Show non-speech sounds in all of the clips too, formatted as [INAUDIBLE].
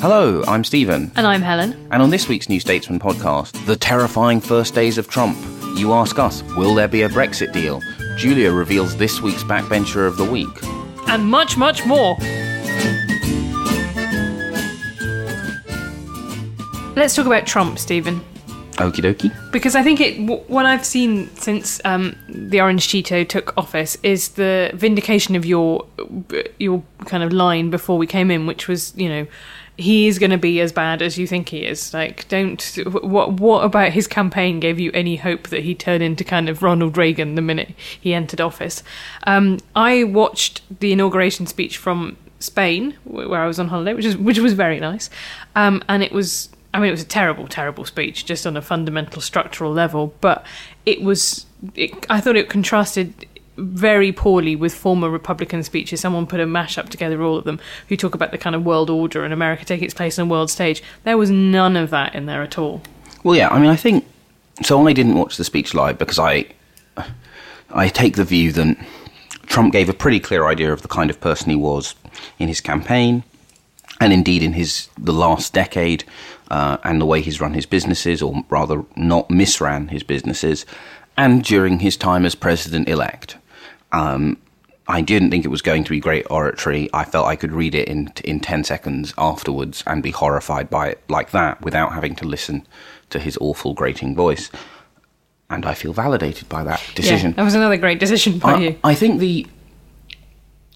Hello, I'm Stephen. And I'm Helen. And on this week's New Statesman podcast, The Terrifying First Days of Trump, you ask us, will there be a Brexit deal? Julia reveals this week's Backbencher of the Week. And much, much more. Let's talk about Trump, Stephen. Okie dokie. Because I think it, w- what I've seen since um, the Orange Cheeto took office is the vindication of your your kind of line before we came in, which was, you know, he is going to be as bad as you think he is. Like, don't. What What about his campaign gave you any hope that he'd turn into kind of Ronald Reagan the minute he entered office? Um, I watched the inauguration speech from Spain, where I was on holiday, which is which was very nice, um, and it was. I mean, it was a terrible, terrible speech, just on a fundamental structural level. But it was. It, I thought it contrasted very poorly with former Republican speeches. Someone put a mashup together, all of them, who talk about the kind of world order and America taking its place on the world stage. There was none of that in there at all. Well, yeah, I mean, I think so. I didn't watch the speech live because I, I take the view that Trump gave a pretty clear idea of the kind of person he was in his campaign, and indeed in his the last decade, uh, and the way he's run his businesses, or rather, not misran his businesses, and during his time as president elect. Um, I didn't think it was going to be great oratory. I felt I could read it in in ten seconds afterwards and be horrified by it like that without having to listen to his awful grating voice. And I feel validated by that decision. Yeah, that was another great decision by I, you. I think the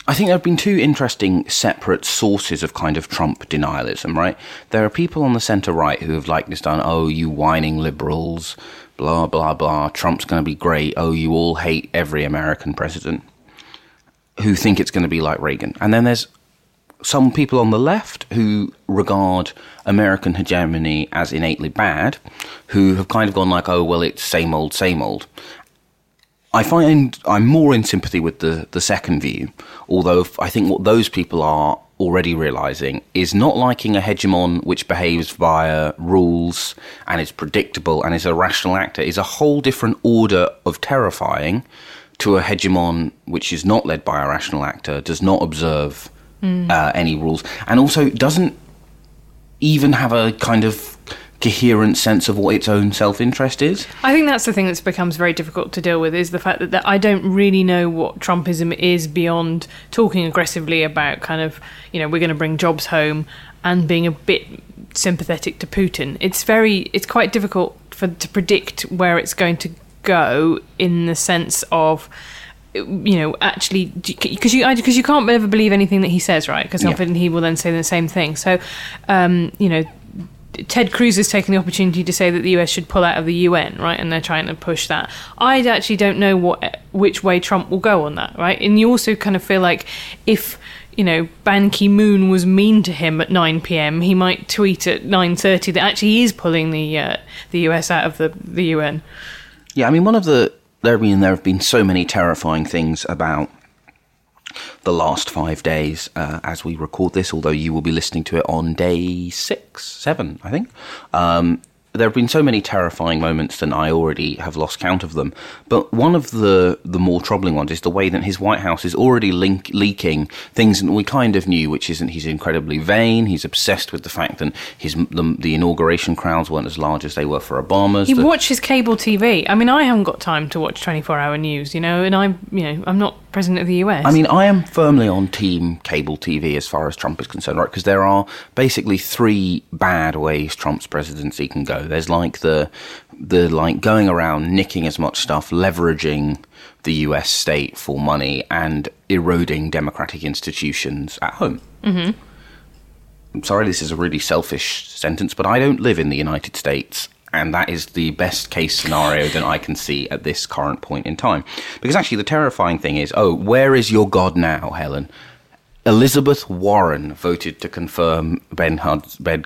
I think there have been two interesting separate sources of kind of Trump denialism, right? There are people on the centre right who have like this done, oh, you whining liberals, blah, blah, blah, Trump's going to be great, oh, you all hate every American president, who think it's going to be like Reagan. And then there's some people on the left who regard American hegemony as innately bad, who have kind of gone like, oh, well, it's same old, same old. I find I'm more in sympathy with the, the second view, although I think what those people are already realizing is not liking a hegemon which behaves via rules and is predictable and is a rational actor is a whole different order of terrifying to a hegemon which is not led by a rational actor, does not observe uh, any rules, and also doesn't even have a kind of coherent sense of what its own self interest is. I think that's the thing that becomes very difficult to deal with is the fact that, that I don't really know what Trumpism is beyond talking aggressively about kind of, you know, we're going to bring jobs home and being a bit sympathetic to Putin. It's very, it's quite difficult for to predict where it's going to go in the sense of, you know, actually, because you because you can't ever believe anything that he says, right? Because Yeah. often he will then say the same thing. So, um, you know, Ted Cruz has taken the opportunity to say that the US should pull out of the UN, right? And they're trying to push that. I actually don't know what which way Trump will go on that, right? And you also kind of feel like if you know Ban Ki Moon was mean to him at 9 p.m., he might tweet at 9:30 that actually he is pulling the uh, the US out of the the UN. Yeah, I mean, one of the have been there have been so many terrifying things about the last five days uh, as we record this. Although you will be listening to it on day six, seven, I think. Um, there have been so many terrifying moments that I already have lost count of them. But one of the the more troubling ones is the way that his White House is already link, leaking things that we kind of knew, which isn't he's incredibly vain. He's obsessed with the fact that his the, the inauguration crowds weren't as large as they were for Obama's. He The- watches cable TV. I mean, I haven't got time to watch 24 hour news, you know, and I'm, you know, I'm not president of the US. I mean, I am firmly on team cable TV as far as Trump is concerned, right? Because there are basically three bad ways Trump's presidency can go. There's like the the like going around nicking as much stuff, leveraging the U.S. state for money, and eroding democratic institutions at home. Mm-hmm. I'm sorry, this is a really selfish sentence, but I don't live in the United States. And that is the best case scenario that I can see at this current point in time. Because actually, the terrifying thing is oh, where is your God now, Helen? Elizabeth Warren voted to confirm Ben, Hud- ben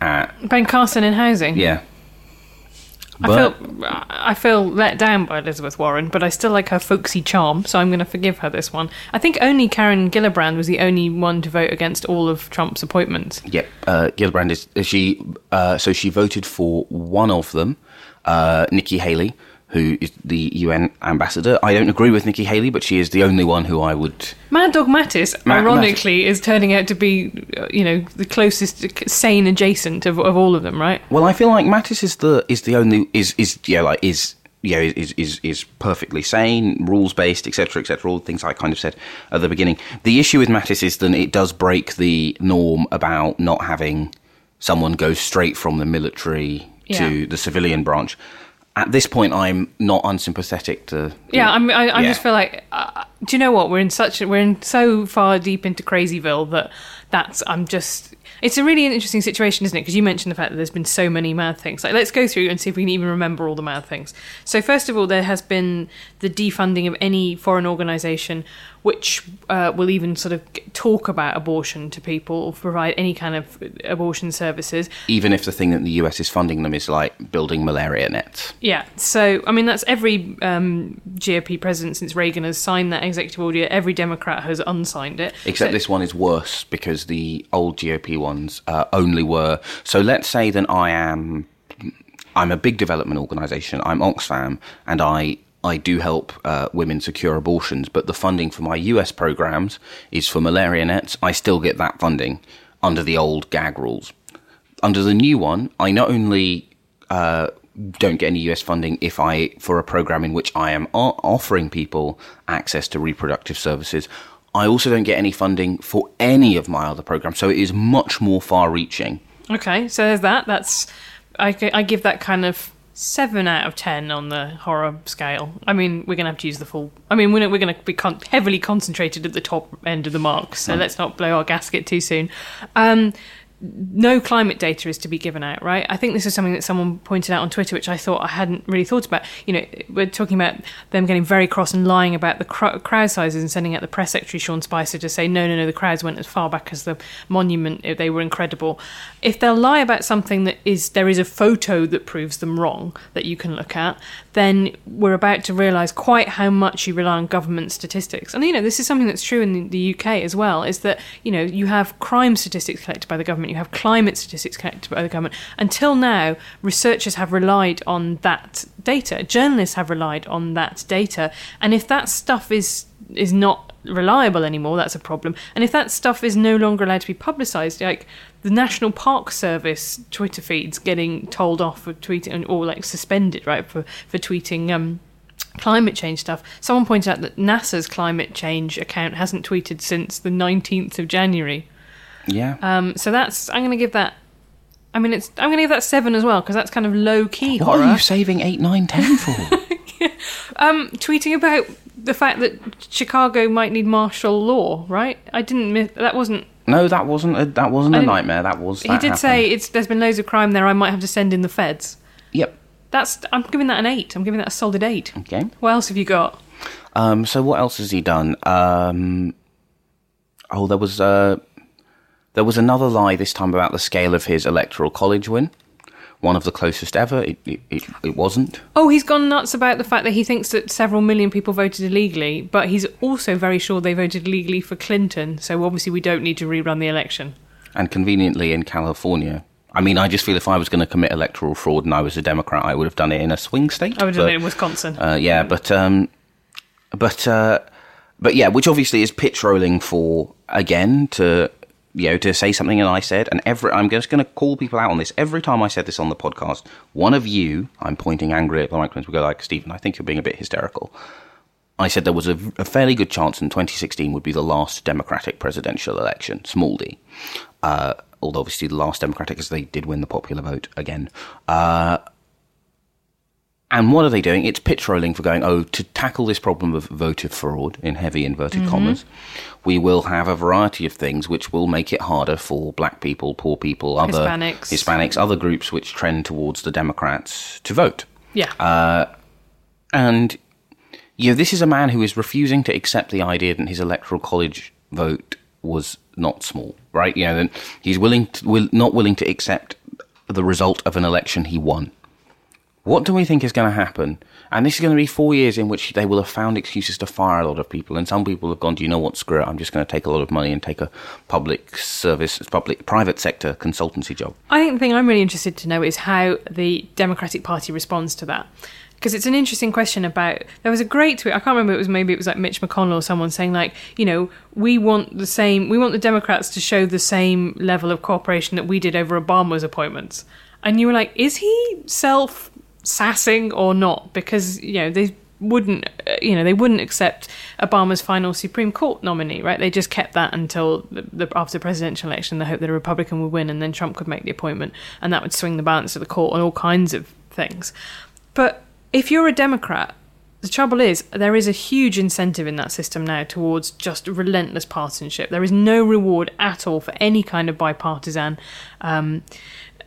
at. Ben Carson in housing. Yeah. I feel I feel let down by Elizabeth Warren, but I still like her folksy charm, so I'm going to forgive her this one. I think only Karen Gillibrand was the only one to vote against all of Trump's appointments. Yep, uh, Gillibrand is she. Uh, so she voted for one of them, uh, Nikki Haley, who is the UN ambassador. I don't agree with Nikki Haley, but she is the only one who I would. Mad Dog Mattis, Ma- ironically, is turning out to be, uh, you know, the closest sane adjacent of, of all of them, right? Well, I feel like Mattis is the is the only is is yeah like is yeah is is is perfectly sane, rules based, etc. etc. All the things I kind of said at the beginning. The issue with Mattis is that it does break the norm about not having someone go straight from the military Yeah. to the civilian branch. At this point, I'm not unsympathetic to. Yeah, I'm, I, I Yeah. just feel like, uh, do you know what? We're in such, we're in so far deep into Crazyville that that's, I'm just, it's a really interesting situation, isn't it? Because you mentioned the fact that there's been so many mad things. Like, let's go through and see if we can even remember all the mad things. So, first of all, there has been the defunding of any foreign organisation which uh, will even sort of talk about abortion to people or provide any kind of abortion services. even if the thing that the US is funding them is like building malaria nets. Yeah, so I mean that's every um, GOP president since Reagan has signed that executive order. Every Democrat has unsigned it. Except So- this one is worse because the old GOP ones uh, only were. So let's say that I am, I'm a big development organisation. I'm Oxfam, and I I do help uh, women secure abortions. But the funding for my US programs is for malaria nets. I still get that funding under the old gag rules. Under the new one, I not only uh, don't get any US funding if I for a program in which I am offering people access to reproductive services. I also don't get any funding for any of my other programs, so it is much more far-reaching. Okay, so there's that. That's I, I give that kind of seven out of ten on the horror scale. I mean, we're gonna have to use the full. I mean, we're, we're gonna be con- heavily concentrated at the top end of the mark, so let's not blow our gasket too soon. Um, no climate data is to be given out, right? I think this is something that someone pointed out on Twitter, which I thought I hadn't really thought about. You know, we're talking about them getting very cross and lying about the crowd sizes and sending out the press secretary Sean Spicer to say, no, no, no, the crowds went as far back as the monument. They were incredible. If they'll lie about something that is there is a photo that proves them wrong that you can look at, then we're about to realise quite how much you rely on government statistics. And you know, this is something that's true in the, UK as well. Is that you know you have crime statistics collected by the government, you have climate statistics collected by the government. Until now, researchers have relied on that data. Journalists have relied on that data, and if that stuff is is not reliable anymore, that's a problem. And if that stuff is no longer allowed to be publicised, like the National Park Service Twitter feeds getting told off for tweeting or like suspended, right, for for tweeting um, climate change stuff. Someone pointed out that NASA's climate change account hasn't tweeted since the 19th of January. Yeah. Um, so that's I'm going to give that. I mean, it's I'm going to give that seven as well because that's kind of low key what horror. are you saving eight, nine, ten for? [LAUGHS] Um, tweeting about the fact that Chicago might need martial law, right? I didn't. miss That wasn't. no, that wasn't a that wasn't I a didn't- nightmare. That was. He did happened. say it's. There's been loads of crime there. I might have to send in the feds. Yep. That's. I'm giving that an eight. I'm giving that a solid eight. Okay. What else have you got? Um, so what else has he done? Um, oh, there was uh, there was another lie this time about the scale of his electoral college win. One of the closest ever. It it, it, it wasn't. Oh, he's gone nuts about the fact that he thinks that several million people voted illegally, but he's also very sure they voted illegally for Clinton. So obviously we don't need to rerun the election. And conveniently in California, I mean, I just feel if I was going to commit electoral fraud and I was a Democrat, I would have done it in a swing state. I would have done it in Wisconsin. uh, yeah, but um, but uh, but yeah, which obviously is pitch rolling for again to you know to say something that I said, and every I'm just going to call people out on this. Every time I said this on the podcast, one of you, I'm pointing angrily at the microphones, will go like, Stephen, I think you're being a bit hysterical. I said there was a, a fairly good chance in 2016 would be the last Democratic presidential election, small d. Uh, although obviously the last Democratic, because they did win the popular vote again. Uh, and what are they doing? It's pitch rolling for going, oh, to tackle this problem of voter fraud, in heavy inverted commas, we will have a variety of things which will make it harder for black people, poor people, other Hispanics. Hispanics, other groups which trend towards the Democrats to vote. yeah. uh, And you know, this is a man who is refusing to accept the idea that his electoral college vote was not small, right? You know, he's willing to, will, not willing to accept the result of an election he won. What do we think is going to happen? And this is going to be four years in which they will have found excuses to fire a lot of people, and some people have gone, "Do you know what? Screw it! I'm just going to take a lot of money and take a public service, public private sector consultancy job." I think the thing I'm really interested to know is how the Democratic Party responds to that. Because it's an interesting question about. There was a great tweet. I can't remember. It was maybe it was like Mitch McConnell or someone saying like, you know, we want the same. We want the Democrats to show the same level of cooperation that we did over Obama's appointments. And you were like, is he self sassing or not? Because you know they wouldn't. uh, You know they wouldn't accept Obama's final Supreme Court nominee, right? They just kept that until the, the after the presidential election. They hoped that a Republican would win, and then Trump could make the appointment, and that would swing the balance of the court on all kinds of things. But if you're a Democrat, the trouble is there is a huge incentive in that system now towards just relentless partisanship. There is no reward at all for any kind of bipartisan um,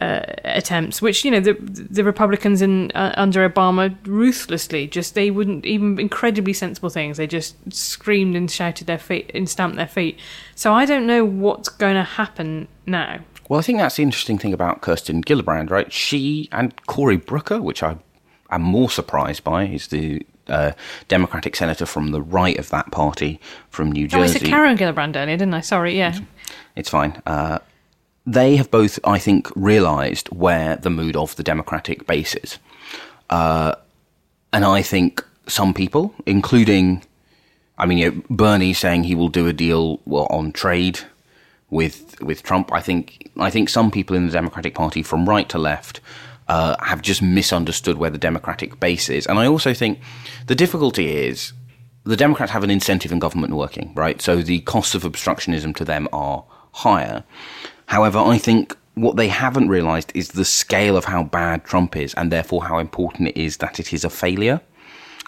uh, attempts, which you know the the Republicans in uh, under Obama ruthlessly just they wouldn't even incredibly sensible things. They just screamed and shouted their feet and stamped their feet. So I don't know what's going to happen now. Well, I think that's the interesting thing about Kirsten Gillibrand, right? She and Cory Booker, which I am more surprised by, is the uh, Democratic senator from the right of that party from New Jersey. Oh, I said Karen Gillibrand earlier, didn't I? Sorry, yeah. It's fine. Uh, they have both, I think, realised where the mood of the Democratic base is. Uh, and I think some people, including, I mean, you know, Bernie saying he will do a deal well, on trade with with Trump. I think I think some people in the Democratic Party, from right to left, uh, have just misunderstood where the Democratic base is. And I also think the difficulty is the Democrats have an incentive in government working, right? So the costs of obstructionism to them are higher. However, I think what they haven't realised is the scale of how bad Trump is, and therefore how important it is that it is a failure.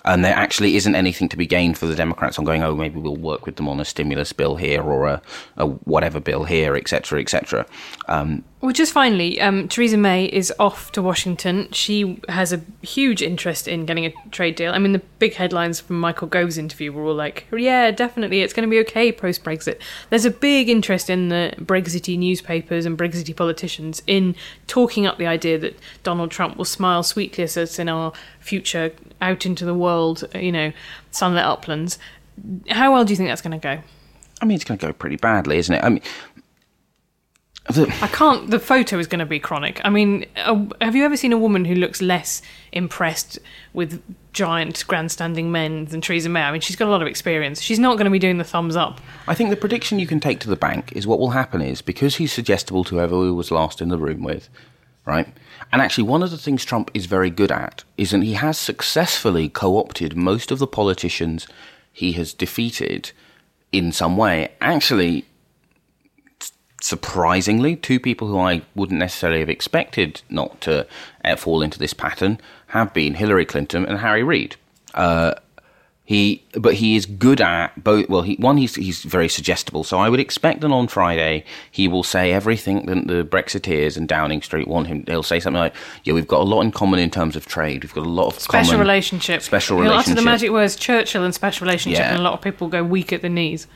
And there actually isn't anything to be gained for the Democrats on going, oh, maybe we'll work with them on a stimulus bill here or a, a whatever bill here, etc., etc. Um, Well, just finally, um, Theresa May is off to Washington. She has a huge interest in getting a trade deal. I mean, the big headlines from Michael Gove's interview were all like, yeah, definitely, it's going to be okay post Brexit. There's a big interest in the Brexity newspapers and Brexity politicians in talking up the idea that Donald Trump will smile sweetly at us in our future out into the world, you know, sunlit uplands. How well do you think that's going to go? I mean, it's going to go pretty badly, isn't it? I mean, I can't. The photo is going to be chronic. I mean, uh, have you ever seen a woman who looks less impressed with giant grandstanding men than Theresa May? I mean, she's got a lot of experience. She's not going to be doing the thumbs up. I think the prediction you can take to the bank is what will happen is because he's suggestible to whoever he was last in the room with, right? And actually, one of the things Trump is very good at is that he has successfully co opted most of the politicians he has defeated in some way. Actually, surprisingly, two people who I wouldn't necessarily have expected not to uh, fall into this pattern have been Hillary Clinton and Harry Reid. Uh, he, but he is good at both. Well, he one he's he's very suggestible. So I would expect that on Friday he will say everything that the Brexiteers and Downing Street want him. He'll say something like, "Yeah, we've got a lot in common in terms of trade. We've got a lot of Special common relationship. special He'll utter the magic words Churchill and special relationship, Yeah. and a lot of people go weak at the knees.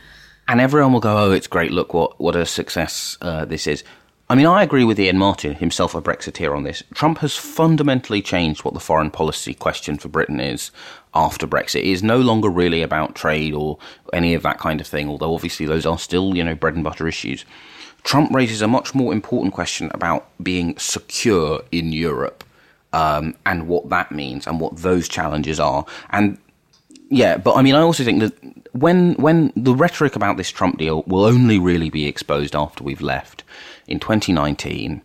And everyone will go, "Oh, it's great! Look what what a success uh, this is." I mean, I agree with Iain Martin, himself a Brexiteer, on this. Trump has fundamentally changed what the foreign policy question for Britain is after Brexit. It is no longer really about trade or any of that kind of thing, although obviously those are still, you know, bread and butter issues. Trump raises a much more important question about being secure in Europe um, and what that means and what those challenges are. And yeah, but I mean, I also think that when when the rhetoric about this Trump deal will only really be exposed after we've left in 2019,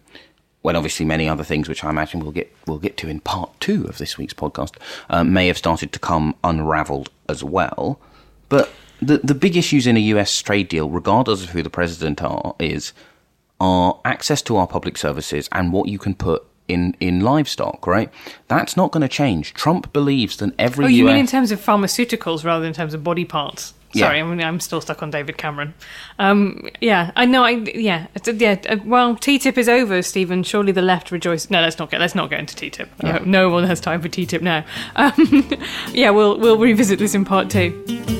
when obviously many other things, which I imagine we'll get we'll get to in part two of this week's podcast, uh, may have started to come unravelled as well. But the the big issues in a U.S. trade deal, regardless of who the president are, is are access to our public services and what you can put in, in livestock, right? That's not going to change. Trump believes that every Oh, you US mean in terms of pharmaceuticals rather than in terms of body parts? Yeah. Sorry, I mean, I'm still stuck on David Cameron. Um, yeah, I know. I yeah, yeah. uh, Well, TTIP is over, Stephen. Surely the left rejoice. No, let's not get. Let's not get into TTIP. I hope no one has time for TTIP now. Um, [LAUGHS] yeah, we'll we'll revisit this in part two.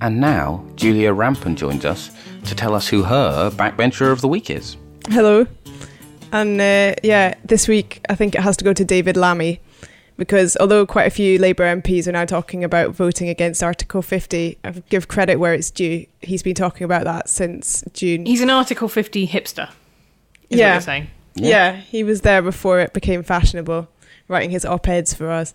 And now Julia Rampen joins us to tell us who her backbencher of the week is. Hello. And uh, yeah, this week I think it has to go to David Lammy because although quite a few Labour MPs are now talking about voting against Article 50, I give credit where it's due. He's been talking about that since June. He's an Article 50 hipster. Is Yeah. what you're saying. yeah. he was there before it became fashionable, writing his op eds for us.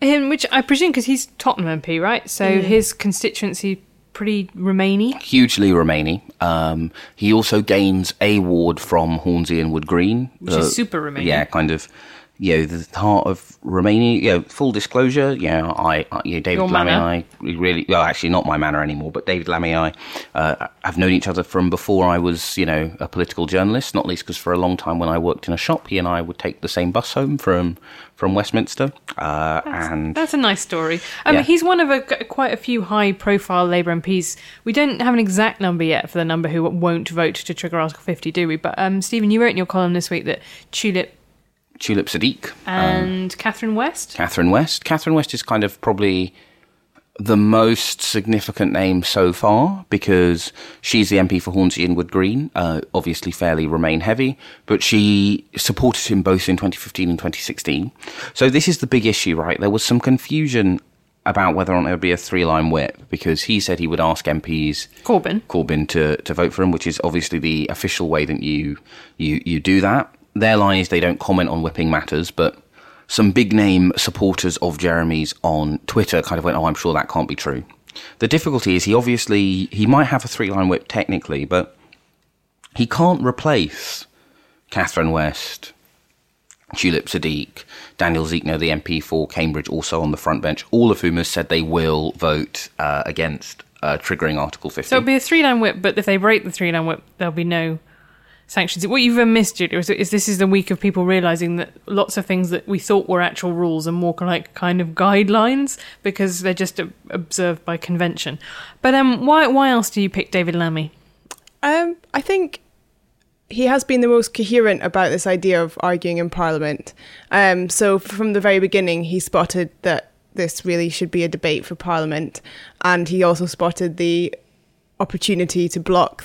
Him, which I presume because he's Tottenham MP, right? So his constituency pretty Remainy. Hugely Remainy. Um, he also gains a ward from Hornsey and Wood Green. Which is super Romanian. Yeah, kind of. You know, the heart of Romania. You know, full disclosure. Yeah, I, I you know, David Your Lammy, manor? I we really, well, actually, not my manner anymore, but David Lammy, and I uh, have known each other from before I was, you know, a political journalist. Not least because for a long time when I worked in a shop, he and I would take the same bus home from from Westminster. Uh, and That's a nice story. Um, Yeah. He's one of a, quite a few high-profile Labour MPs. We don't have an exact number yet for the number who won't vote to trigger Article 50, do we? But um, Stephen, you wrote in your column this week that Tulip Tulip Siddiq. and Catherine West. Catherine West. Catherine West is kind of probably the most significant name so far because she's the MP for Hornsey and Wood Green, uh, obviously fairly Remain heavy, but she supported him both in 2015 and 2016. So this is the big issue, right? There was some confusion about whether or not there would be a three line whip because he said he would ask MPs Corbyn. Corbyn to, to vote for him, which is obviously the official way that you you you do that. Their line is they don't comment on whipping matters, but some big name supporters of Jeremy's on Twitter kind of went, "Oh, I'm sure that can't be true." The difficulty is he obviously he might have a three line whip technically, but he can't replace Catherine West, Tulip Siddiq, Daniel Zeichner, the MP for Cambridge, also on the front bench, all of whom have said they will vote uh, against uh, triggering Article 50. So it'll be a three-line whip, but if they break the three-line whip, there'll be no sanctions. What you've missed, Julia, is, is this is the week of people realising that lots of things that we thought were actual rules are more like kind of guidelines because they're just observed by convention. But um, why why else do you pick David Lammy? Um, I think he has been the most coherent about this idea of arguing in Parliament. Um, so from the very beginning, he spotted that this really should be a debate for Parliament, and he also spotted the opportunity to block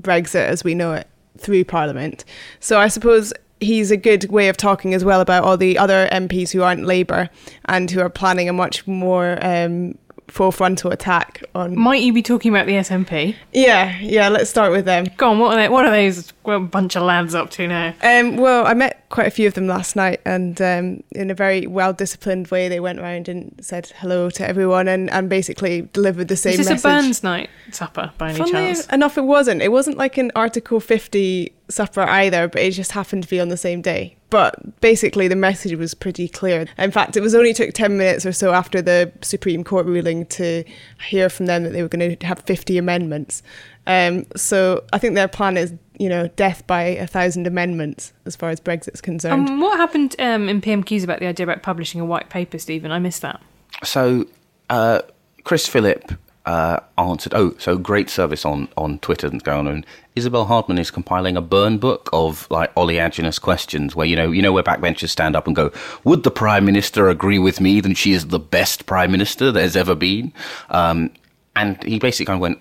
Brexit as we know it through Parliament. So I suppose he's a good way of talking as well about all the other MPs who aren't Labour and who are planning a much more um, full frontal attack on. Might you be talking about the SNP? Yeah, yeah. Let's start with them. Go on. What are they? What are those? what bunch of lads up to now? Um, well, I met quite a few of them last night, and um, in a very well disciplined way, they went around and said hello to everyone, and, and basically delivered the same Is this message. a Burns night supper by any Funnily chance? enough, it wasn't. It wasn't like an Article 50 supper either, but it just happened to be on the same day. But basically, the message was pretty clear. In fact, it was only took 10 minutes or so after the Supreme Court ruling to hear from them that they were going to have 50 amendments. Um, so I think their plan is, you know, death by a thousand amendments as far as Brexit's concerned. Um, what happened um, in PMQs about the idea about publishing a white paper, Stephen? I missed that. So, uh, Chris Philp uh, answered. Oh, so great service on, on Twitter and going on. Isabel Hardman is compiling a burn book of like oleaginous questions, where you know you know where backbenchers stand up and go, "Would the Prime Minister agree with me that she is the best Prime Minister there's ever been?" Um, and he basically kind of went,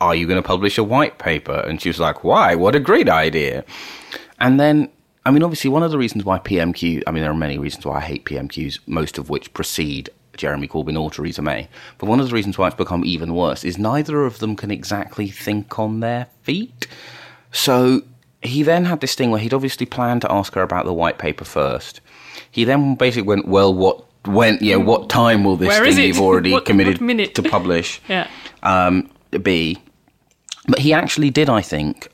"Are you going to publish a white paper?" And she was like, "Why? What a great idea!" And then I mean, obviously, one of the reasons why PMQ, I mean, there are many reasons why I hate PMQs, most of which precede Jeremy Corbyn or Theresa May. But one of the reasons why it's become even worse is neither of them can exactly think on their feet. So he then had this thing where he'd obviously planned to ask her about the white paper first. He then basically went, well, what, when, yeah, what time will this Where thing you've already [LAUGHS] What- committed what to publish [LAUGHS] Yeah. um, be? But he actually did, I think,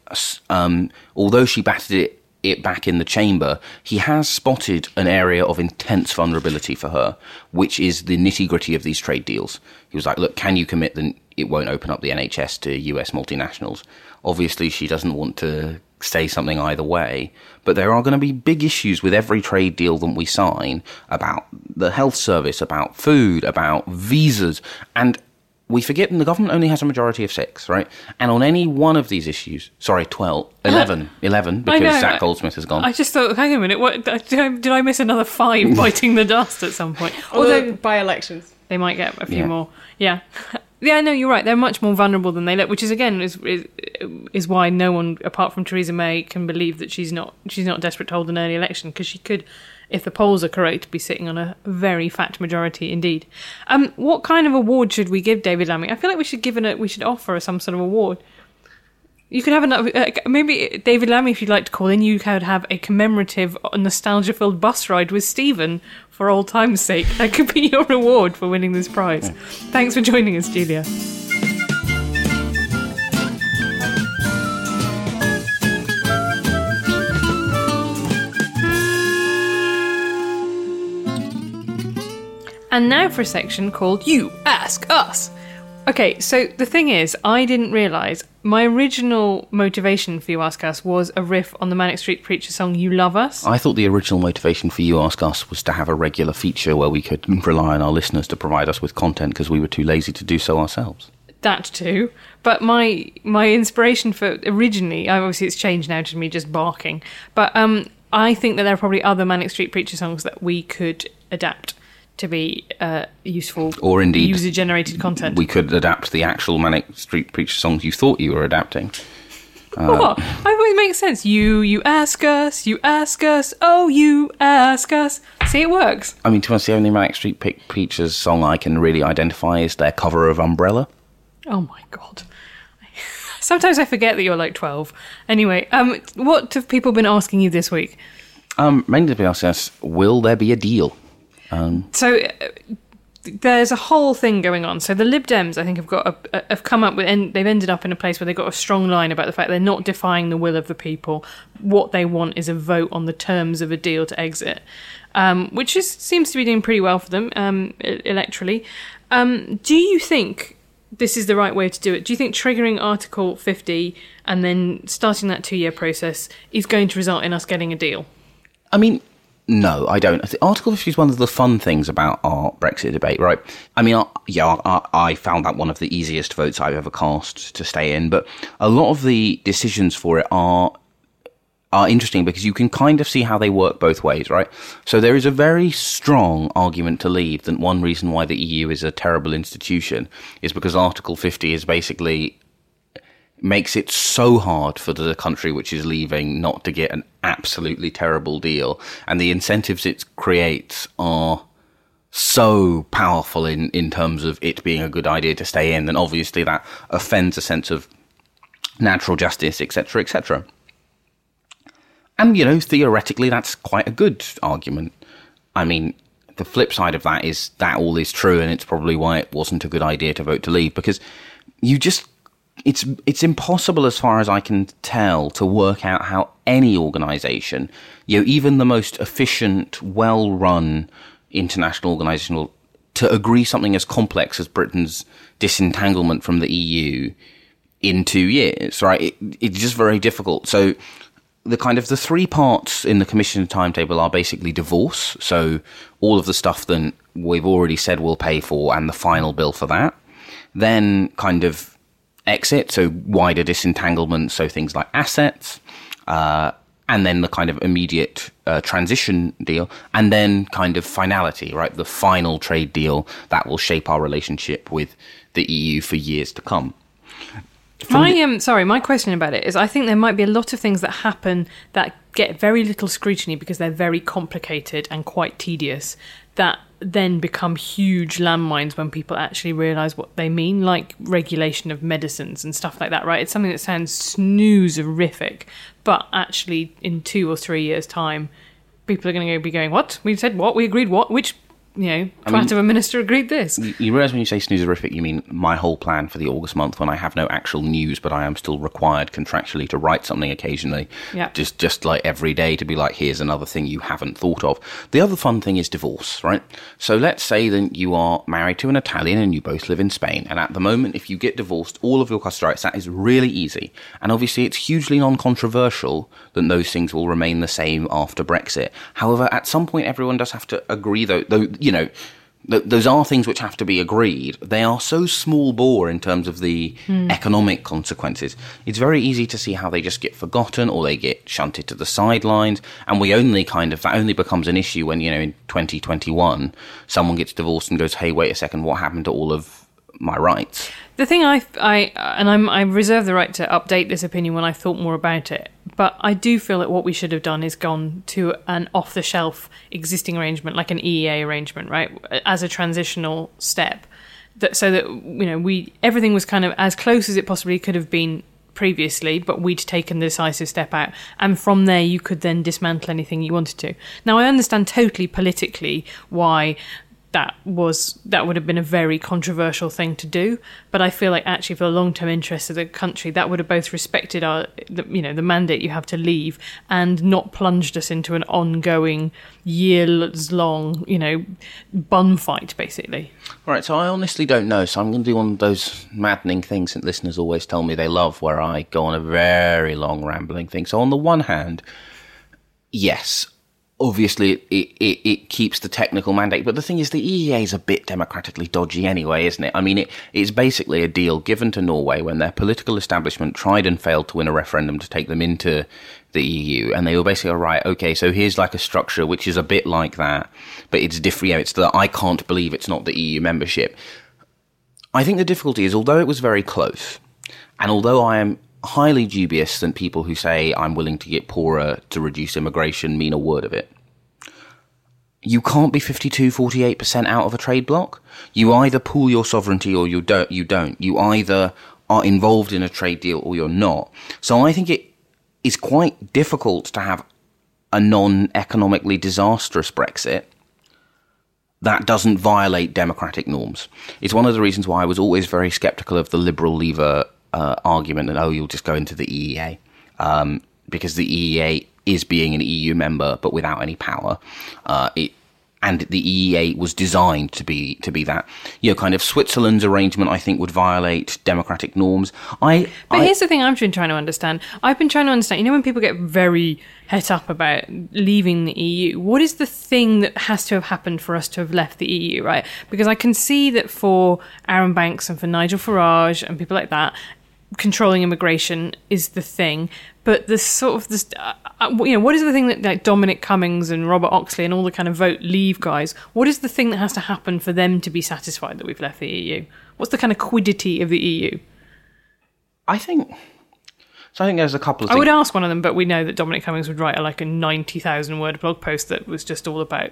um, although she batted it, it back in the chamber, he has spotted an area of intense vulnerability for her, which is the nitty gritty of these trade deals. He was like, look, can you commit that it won't open up the NHS to US multinationals? Obviously, she doesn't want to say something either way, but there are going to be big issues with every trade deal that we sign about the health service, about food, about visas, and we forget that the government only has a majority of six, right? And on any one of these issues, sorry, 12, [GASPS] 11, 11, because know. Zach Goldsmith has gone. I just thought, hang on a minute, what did I, did I miss another five [LAUGHS] biting the dust at some point? Although Although by elections. they might get a few Yeah. more. Yeah, [LAUGHS] yeah. No, you're right. They're much more vulnerable than they look, which is again is, is is why no one apart from Theresa May can believe that she's not she's not desperate to hold an early election because she could. If the polls are correct, be sitting on a very fat majority indeed. Um, what kind of award should we give David Lammy? I feel like we should give it. We should offer some sort of award. You could have another, uh, maybe David Lammy, if you'd like to call in, you could have a commemorative, nostalgia-filled bus ride with Stephen for old time's sake. That could be [LAUGHS] your reward for winning this prize. Thanks for joining us, Julia. And now for a section called You Ask Us. Okay, so the thing is, I didn't realise my original motivation for You Ask Us was a riff on the Manic Street Preacher song You Love Us. I thought the original motivation for You Ask Us was to have a regular feature where we could [LAUGHS] rely on our listeners to provide us with content because we were too lazy to do so ourselves. that too. But my my inspiration for originally, obviously it's changed now to me just barking. But um, I think that there are probably other Manic Street Preacher songs that we could adapt to be uh, useful Or indeed, user generated content. We could adapt the actual Manic Street Preacher songs you thought you were adapting. [LAUGHS] What? I thought it makes sense. You you ask us, you ask us, oh you ask us. See, it works. I mean, to be honest, the only Manic Street Pre- Preachers song I can really identify is their cover of Umbrella. Oh my god. [LAUGHS] Sometimes I forget that you're like 12. Anyway, um, what have people been asking you this week? Um, mainly to be asking us, will there be a deal? So uh, there's a whole thing going on. So the Lib Dems, I think, have got a, have come up with, and they've ended up in a place where they've got a strong line about the fact they're not defying the will of the people. What they want is a vote on the terms of a deal to exit, um, which is seems to be doing pretty well for them um, electorally. Um, do you think? This is the right way to do it. Do you think triggering Article 50 and then starting that two year process is going to result in us getting a deal? I mean, no, I don't. Article 50 is one of the fun things about our Brexit debate, right? I mean, I, yeah, I, I found that one of the easiest votes I've ever cast to stay in, but a lot of the decisions for it are are interesting because you can kind of see how they work both ways, right? So there is a very strong argument to leave that one reason why the EU is a terrible institution is because Article 50 is basically makes it so hard for the country which is leaving not to get an absolutely terrible deal. And the incentives it creates are so powerful in, in terms of it being a good idea to stay in. And obviously that offends a sense of natural justice, etc., etc. And, you know, theoretically, that's quite a good argument. I mean, the flip side of that is that all is true, and it's probably why it wasn't a good idea to vote to leave because you just. It's it's impossible, as far as I can tell, to work out how any organisation, you know, even the most efficient, well-run international organisation, will to agree something as complex as Britain's disentanglement from the EU in two years, right? It, it's just very difficult. So the kind of the three parts in the commission timetable are basically divorce. So all of the stuff that we've already said we'll pay for and the final bill for that. Then kind of exit, so wider disentanglement, so things like assets. Uh, and then the kind of immediate uh, transition deal, and then kind of finality, right? The final trade deal that will shape our relationship with the EU for years to come. My um, sorry, my question about it is, I think there might be a lot of things that happen that get very little scrutiny because they're very complicated and quite tedious. That then become huge landmines when people actually realise what they mean, like regulation of medicines and stuff like that. Right? It's something that sounds snoozerific, but actually, in two or three years' time, people are going to be going, "What? We said what? We agreed what? Which you know, twat of a minister agreed this. You, you realise when you say snoozerific, you mean my whole plan for the August month when I have no actual news, but I am still required contractually to write something occasionally. Yeah. Just, just like every day to be like, here's another thing you haven't thought of. The other fun thing is divorce, right? So let's say that you are married to an Italian and you both live in Spain. And at the moment, if you get divorced, all of your custody rights, that is really easy. And obviously, it's hugely non controversial that those things will remain the same after Brexit. However, at some point, everyone does have to agree, though, though you know, th- those are things which have to be agreed. They are so small bore in terms of the hmm. economic consequences. It's very easy to see how they just get forgotten or they get shunted to the sidelines. And we only kind of, that only becomes an issue when, you know, in 2021, someone gets divorced and goes, hey, wait a second, what happened to all of my rights? The thing I, I uh, and I'm, I reserve the right to update this opinion when I thought more about it, but I do feel that what we should have done is gone to an off the shelf existing arrangement, like an EEA arrangement, right, as a transitional step, that so that you know we everything was kind of as close as it possibly could have been previously, but we'd taken the decisive step out, and from there you could then dismantle anything you wanted to. Now I understand totally politically why that was that would have been a very controversial thing to do. But I feel like actually for the long term interests of the country, that would have both respected our, the, you know, the mandate you have to leave, and not plunged us into an ongoing years long, you know, bun fight basically. All right, so I honestly don't know. So I'm going to do one of those maddening things that listeners always tell me they love, where I go on a very long rambling thing. So on the one hand, yes, obviously it, it, it keeps the technical mandate, but the thing is, the EEA is a bit democratically dodgy anyway, isn't it? I mean, it, it's basically a deal given to Norway when their political establishment tried and failed to win a referendum to take them into the EU, and they were basically all right. Okay, so here's like a structure which is a bit like that, but it's different. It's the I can't believe it's not the EU membership. I think the difficulty is, although it was very close, and although I am highly dubious that people who say I'm willing to get poorer to reduce immigration mean a word of it. You can't be 52, 48% out of a trade bloc. You either pool your sovereignty or you don't, you don't. You either are involved in a trade deal or you're not. So I think it is quite difficult to have a non-economically disastrous Brexit that doesn't violate democratic norms. It's one of the reasons why I was always very skeptical of the liberal lever uh, argument that oh you'll just go into the EEA um, because the EEA is being an EU member but without any power. Uh, it and the EEA was designed to be to be that. You know, kind of Switzerland's arrangement, I think, would violate democratic norms. I. But I, here's the thing I've been trying to understand. I've been trying to understand, you know, when people get very het up about leaving the EU, what is the thing that has to have happened for us to have left the EU, right? Because I can see that for Arron Banks and for Nigel Farage and people like that, controlling immigration is the thing. But the sort of this, uh, uh, you know, what is the thing that like Dominic Cummings and Robert Oxley and all the kind of vote leave guys? What is the thing that has to happen for them to be satisfied that we've left the EU? What's the kind of quiddity of the EU? I think. So I think there's a couple of. I things. would ask one of them, but we know that Dominic Cummings would write a, like a ninety thousand word blog post that was just all about,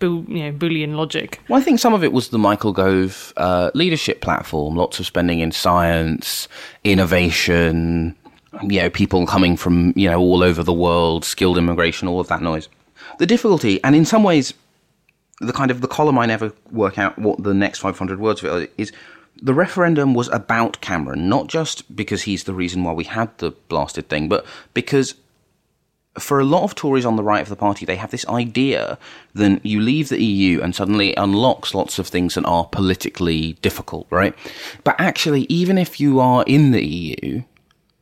you know, Boolean logic. Well, I think some of it was the Michael Gove uh, leadership platform. Lots of spending in science, innovation, you know, people coming from, you know, all over the world, skilled immigration, all of that noise. The difficulty, and in some ways, the kind of the column I never work out what the next 500 words of it is the referendum was about Cameron, not just because he's the reason why we had the blasted thing, but because for a lot of Tories on the right of the party, they have this idea that you leave the EU and suddenly unlocks lots of things that are politically difficult, right? But actually, even if you are in the EU,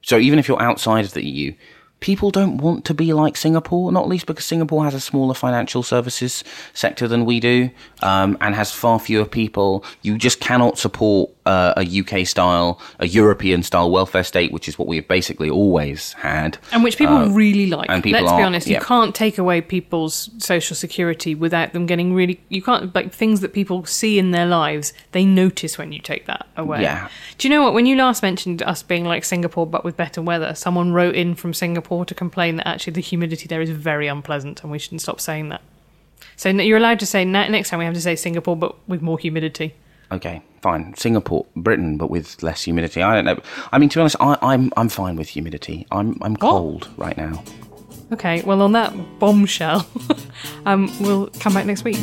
so even if you're outside of the EU, people don't want to be like Singapore, not least because Singapore has a smaller financial services sector than we do um, and has far fewer people. You just cannot support uh, a UK style, a European style welfare state, which is what we've basically always had. And which people Uh, really like. and people Let's be are- honest, yeah. you can't take away people's social security without them getting really. You can't, like, things that people see in their lives, they notice when you take that away. Yeah. Do you know what? When you last mentioned us being like Singapore but with better weather, someone wrote in from Singapore to complain that actually the humidity there is very unpleasant and we shouldn't stop saying that. So you're allowed to say, next time we have to say Singapore but with more humidity. Okay, fine. Singapore, Britain, but with less humidity. I don't know. I mean, to be honest, I, I'm I'm fine with humidity. I'm I'm cold right now. Okay, well, on that bombshell, [LAUGHS] um, we'll come back next week.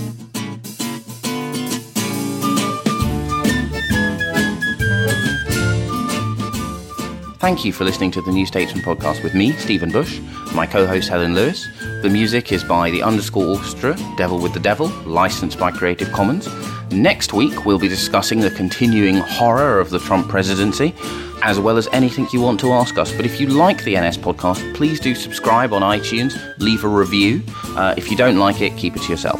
Thank you for listening to the New Statesman podcast with me, Stephen Bush, my co-host Helen Lewis. The music is by the Underscore Orchestra, Devil with the Devil, licensed by Creative Commons. Next week, we'll be discussing the continuing horror of the Trump presidency, as well as anything you want to ask us. But if you like the NS podcast, please do subscribe on iTunes, leave a review. Uh, if you don't like it, keep it to yourself.